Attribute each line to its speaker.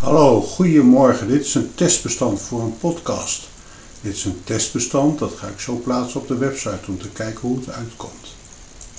Speaker 1: Hallo, goedemorgen. Dit is een testbestand voor een podcast. Dit is een testbestand, dat ga ik zo plaatsen op de website om te kijken hoe het uitkomt.